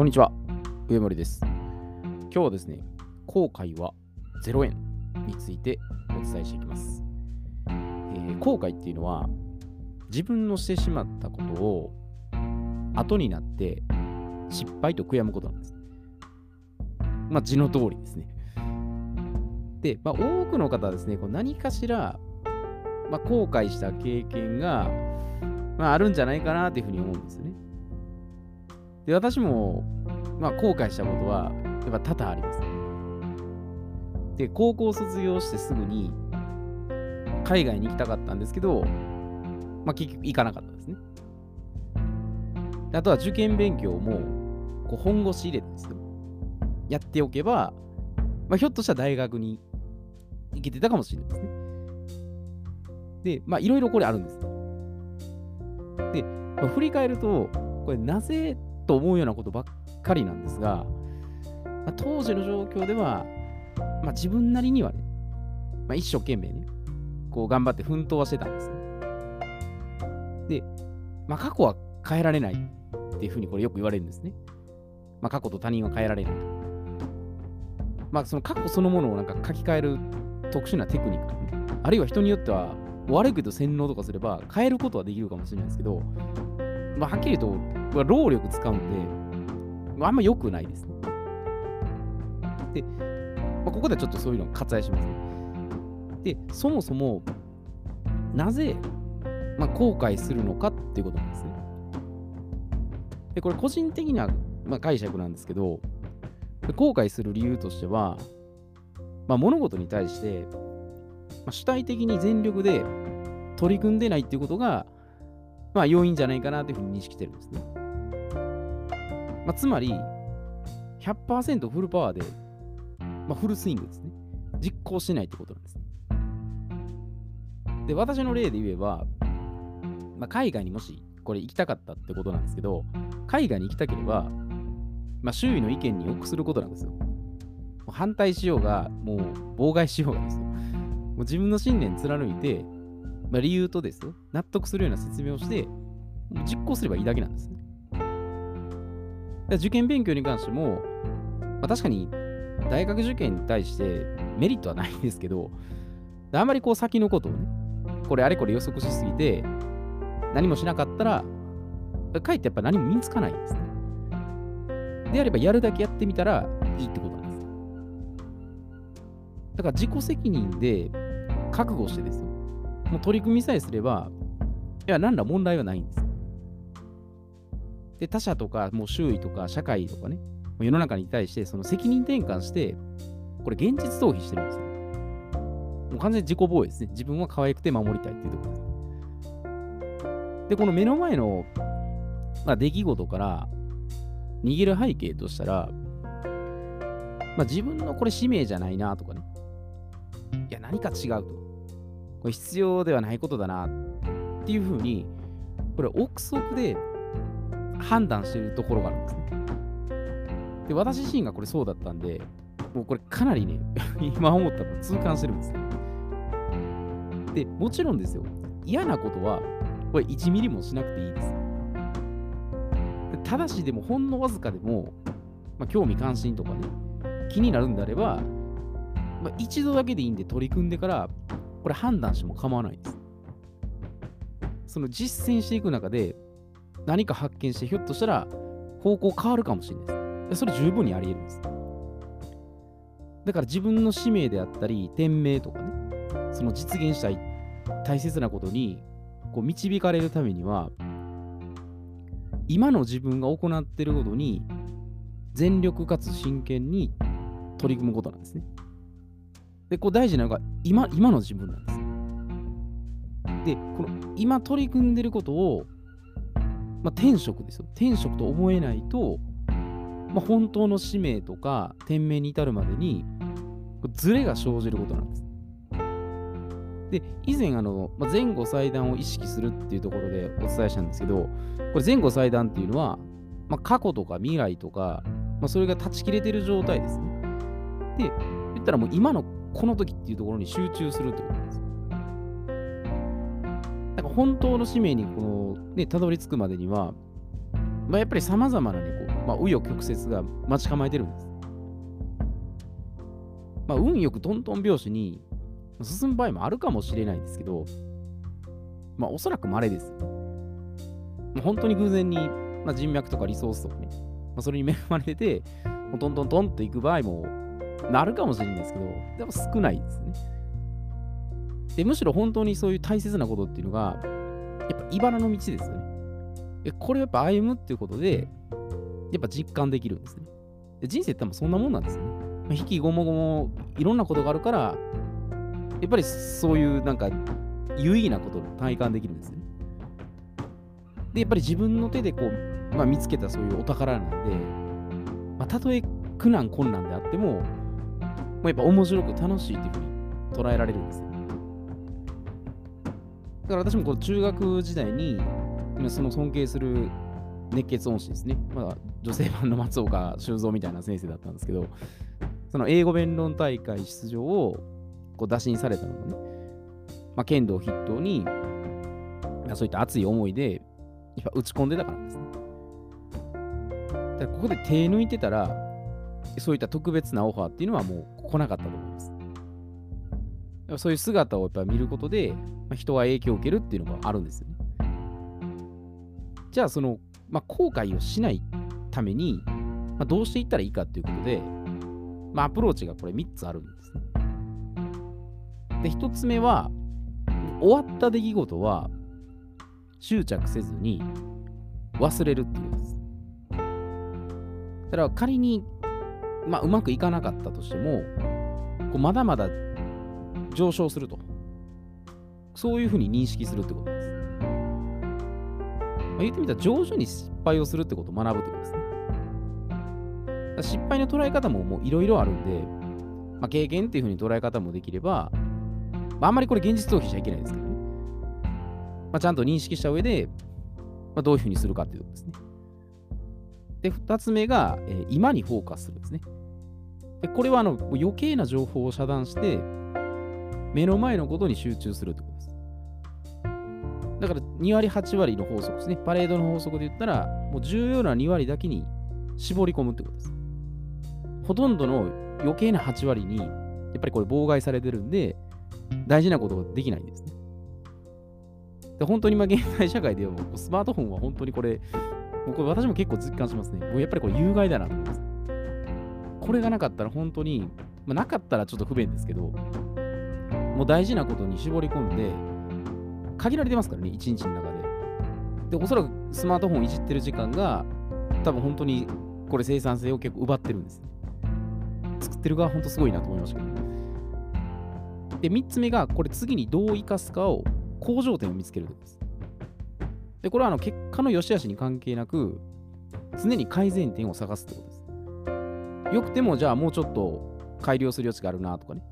こんにちは、上森です。今日はですね、後悔は0円についてお伝えしていきます。えー後悔っていうのは、自分のしてしまったことを後になって失敗と悔やむことなんです。まあ、字の通りですね。で、まあ、多くの方はですね、こう何かしら、まあ、後悔した経験が、まあ、あるんじゃないかなというふうに思うんですよね。で、私も、まあ、後悔したことは、やっぱ多々あります。で、高校卒業してすぐに、海外に行きたかったんですけど、まあ、結局行かなかったですね。あとは受験勉強も、こう本腰入れてですよ。やっておけば、まあ、ひょっとしたら大学に行けてたかもしれないですね。で、まあ、いろいろこれあるんです。で、まあ振り返ると、これなぜと思うようなことばっかりなんですが、まあ当時の状況では、まあ、自分なりにはね、まあ、一生懸命ね、こう頑張って奮闘はしてたんですね。で、まあ、過去は変えられないっていうふうにこれよく言われるんですね。まあ、過去と他人は変えられないと。まあ、その過去そのものをなんか書き換える特殊なテクニック、あるいは人によっては、悪いけど洗脳とかすれば変えることはできるかもしれないですけど、まあ、はっきりと、労力使うんで、あ、あんま良くないですね。で、まあ、ここではちょっとそういうのを割愛しますね。で、そもそも、なぜ、まあ、後悔するのかっていうことなんですね。で、これ個人的な、まあ、解釈なんですけど、後悔する理由としては、まあ、物事に対して、まあ、主体的に全力で取り組んでないっていうことが、まあ、要因じゃないかなというふうに認識してるんですね。まあ、つまり、100%フルパワーで、まあ、フルスイングですね。実行しないってことなんです。で、私の例で言えば、まあ、海外にもしこれ行きたかったってことなんですけど、海外に行きたければ、まあ、周囲の意見に臆することなんですよ。反対しようが、もう妨害しようがですよ。もう自分の信念貫いて、まあ、理由とですよ、納得するような説明をして、実行すればいいだけなんです。受験勉強に関しても、まあ、確かに大学受験に対してメリットはないんですけど、あんまりこう先のことをね、これあれこれ予測しすぎて、何もしなかったら、かえってやっぱ何も身につかないんですね。であればやるだけやってみたらいいってことなんです。だから自己責任で覚悟してですよ。もう取り組みさえすれば、いや、何ら問題はないんです。で、他者とか、もう周囲とか、社会とかね、世の中に対して、その責任転換して、これ現実逃避してるんですよ。もう完全に自己防衛ですね。自分は可愛くて守りたいっていうところで。で、この目の前の、まあ、出来事から逃げる背景としたら、まあ、自分のこれ使命じゃないなとかね。いや、何か違うと。これ必要ではないことだなっていうふうに、これ憶測で判断してるところがあるんですね。で、私自身がこれそうだったんで、もうこれかなりね、今思ったの痛感してるんですね。で、もちろんですよ、嫌なことは、これ1ミリもしなくていいです。でただし、でもほんのわずかでも、まあ、興味関心とかね、気になるんであれば、まあ、一度だけでいいんで取り組んでから、これ判断しても構わないです。その実践していく中で、何か見して、ひょっとしたら方向変わるかもしれないです。それ十分にあり得るんです。だから自分の使命であったり、天命とかね、その実現したい大切なことにこう導かれるためには、今の自分が行っていることに全力かつ真剣に取り組むことなんですね。で、こう大事なのが今今の自分なんです。で、この今取り組んでることを、まあ、天職ですよ。天職と思えないと、まあ、本当の使命とか天命に至るまでにズレが生じることなんです。で、以前あの、まあ、前後祭壇を意識するっていうところでお伝えしたんですけど、これ前後祭壇っていうのは、まあ、過去とか未来とか、まあ、それが断ち切れてる状態ですね。で、言ったらもう今のこの時っていうところに集中するってことなんですよ。本当の使命にこの、ね、たどり着くまでには、まあ、やっぱり様々なね、こうまあ、紆余曲折が待ち構えてるんです。まあ、運よくトントン拍子に進む場合もあるかもしれないですけど、まあ、おそらく稀です。まあ、本当に偶然に、まあ、人脈とかリソースとかね、まあ、それに恵まれてて、トントントンと行く場合もなるかもしれないですけど、でも少ないですね。で、むしろ本当にそういう大切なことっていうのが、やっぱ茨の道ですよね。これをやっぱ歩むっていうことで、やっぱ実感できるんですね。で人生ってもそんなもんなんですよね。まあ、引きごもごもいろんなことがあるから、やっぱりそういうなんか有意義なことを体感できるんですね。で、やっぱり自分の手でこう、まあ、見つけたそういうお宝なんで、まあ、たとえ苦難困難であっても、まあ、やっぱ面白く楽しいというふうに捉えられるんですよ。だから私もこう中学時代に、その尊敬する熱血恩師ですね。まあ、女性版の松岡修造みたいな先生だったんですけど、その英語弁論大会出場をこう打診されたのもね、まあ、剣道筆頭に、まあ、そういった熱い思いで、やっぱ打ち込んでたからですね。だからここで手抜いてたら、そういった特別なオファーっていうのはもう来なかったと思います。そういう姿をやっぱ見ることで、ま、人は影響を受けるっていうのがあるんですよね。じゃあ、その、まあ、後悔をしないために、まあ、どうしていったらいいかっていうことで、まあ、アプローチがこれ3つあるんですね。で、1つ目は、終わった出来事は執着せずに忘れるっていうことです。だから仮に、まあ、うまくいかなかったとしても、こうまだまだ上昇すると。そういうふうに認識するってことです。まあ、言ってみたら、上手に失敗をするってことを学ぶってことですね。失敗の捉え方ももういろいろあるんで、まあ、経験っていうふうに捉え方もできれば、まあ、あんまりこれ現実逃避しちゃいけないですけどね。まあ、ちゃんと認識した上で、まあ、どういうふうにするかっていうことですね。で、二つ目が、えー、今にフォーカスするんですね。でこれはあの余計な情報を遮断して、目の前のことに集中するってことです。だから2割8割の法則ですね。パレードの法則で言ったら、もう重要な2割だけに絞り込むってことです。ほとんどの余計な8割に、やっぱりこれ妨害されてるんで、大事なことができないんですね。で本当に今現代社会ではスマートフォンは本当にこれ、僕私も結構実感しますね。もうやっぱりこれ有害だなと思います。これがなかったら本当に、まあ、なかったらちょっと不便ですけど、もう大事なことに絞り込んで、限られてますからね、一日の中で。で、おそらくスマートフォンいじってる時間が、多分本当にこれ生産性を結構奪ってるんです。作ってる側本当すごいなと思いましたけど、で、3つ目が、これ次にどう生かすかを向上点を見つけるとです。で、これはあの結果の良し悪しに関係なく、常に改善点を探すってことです。よくても、じゃあもうちょっと改良する余地があるなとかね。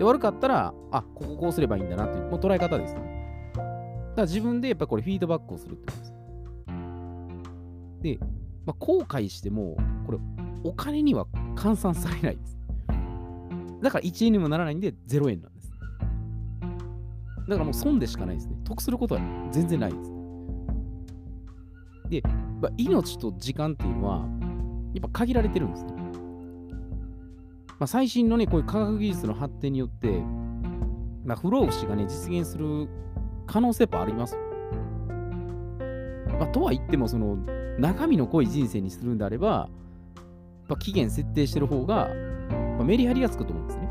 で、悪かったら、あ、こここうすればいいんだなっていう、もう捉え方ですね。だから自分でやっぱこれフィードバックをするってことです。で、まあ、後悔しても、これ、お金には換算されないです。だから1円にもならないんで0円なんです。だからもう損でしかないですね。得することは全然ないです。で、まあ、命と時間っていうのは、やっぱ限られてるんですね。まあ、最新のね、こういう科学技術の発展によって、まあ、不老不死がね、実現する可能性もあります。まあ、とは言っても、その、中身の濃い人生にするんであれば、まあ、期限設定してる方が、まあ、メリハリがつくと思うんですね。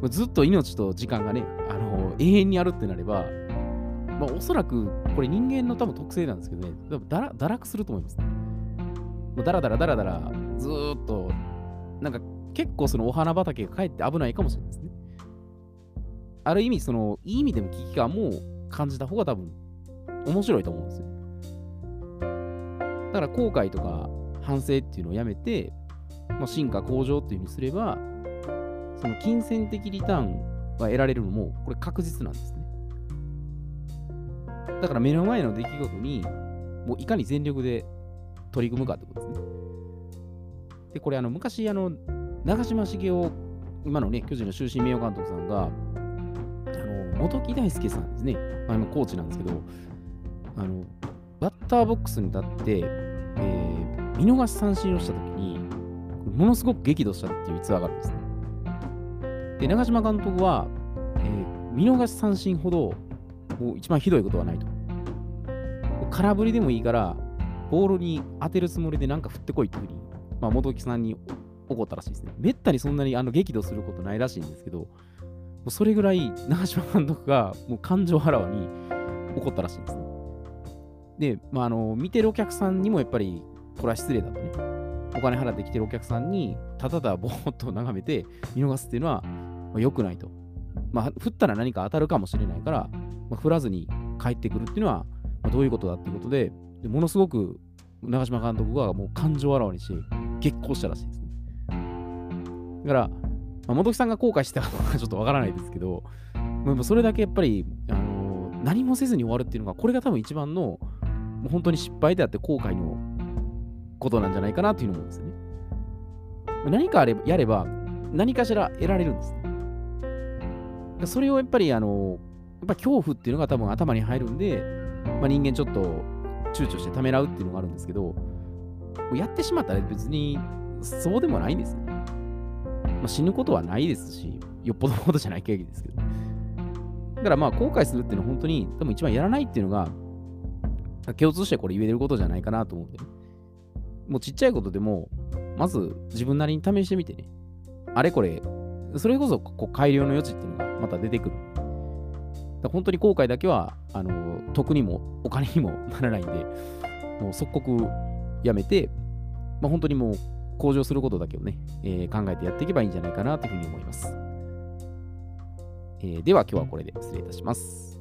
まあ、ずっと命と時間がね、あのー、永遠にあるってなれば、まあ、おそらくこれ人間の多分特性なんですけどね、だら堕落すると思いますね。もうだらだらだらだらずーっと、なんか結構そのお花畑がかえって危ないかもしれないですね。ある意味、その、いい意味でも危機感も感じた方が多分面白いと思うんですよ。だから後悔とか反省っていうのをやめて、まあ、進化向上っていうふうにすれば、その金銭的リターンが得られるのも、これ確実なんですね。だから目の前の出来事に、もういかに全力で取り組むかってことですね。で、これあの昔、あの、長嶋茂雄、今のね、巨人の終身名誉監督さんが、あの、元木大輔さんですね、まあ、コーチなんですけど、あの、バッターボックスに立って、えー、見逃し三振をしたときに、ものすごく激怒したっていう逸話があるんですね。で、長嶋監督は、えー、見逃し三振ほど、もう一番ひどいことはないと。空振りでもいいから、ボールに当てるつもりでなんか振ってこいっていうふうに、まあ、元木さんに怒ったらしいですね。めったにそんなにあの激怒することないらしいんですけど、もうそれぐらい長嶋監督がもう感情腹わに怒ったらしいんですね。で、まあ、あの見てるお客さんにもやっぱりこれは失礼だとね。お金払ってきてるお客さんにただただぼーっと眺めて見逃すっていうのはまあ、良くないと。まあ、振ったら何か当たるかもしれないから、まあ、振らずに帰ってくるっていうのは、まあ、どういうことだっていうことで、でものすごく長嶋監督がもう感情あらわにして激高したらしいですね。だから、まあ、元木さんが後悔したかどうかちょっとわからないですけど、もうそれだけやっぱり、あのー、何もせずに終わるっていうのが、これが多分一番の、もう本当に失敗であって後悔のことなんじゃないかなというのもですね。何かあればやれば、何かしら得られるんです。それをやっぱり、あの、やっぱ恐怖っていうのが多分頭に入るんで、まあ、人間ちょっと躊躇してためらうっていうのがあるんですけど、やってしまったら別にそうでもないんですね。あ、死ぬことはないですし、よっぽどのことじゃない限りですけど。だからまあ後悔するっていうのは本当に多分一番やらないっていうのが共通してこれ言えることじゃないかなと思うんで、ね、もうちっちゃいことでも、まず自分なりに試してみてね、あれこれ、それこそこう改良の余地っていうのがまた出てくる。だ本当に後悔だけは、あの、得にもお金にもならないんで、もう即刻やめて、まあ、本当にもう向上することだけをね、えー、考えてやっていけばいいんじゃないかなというふうに思います。えー、では今日はこれで失礼いたします。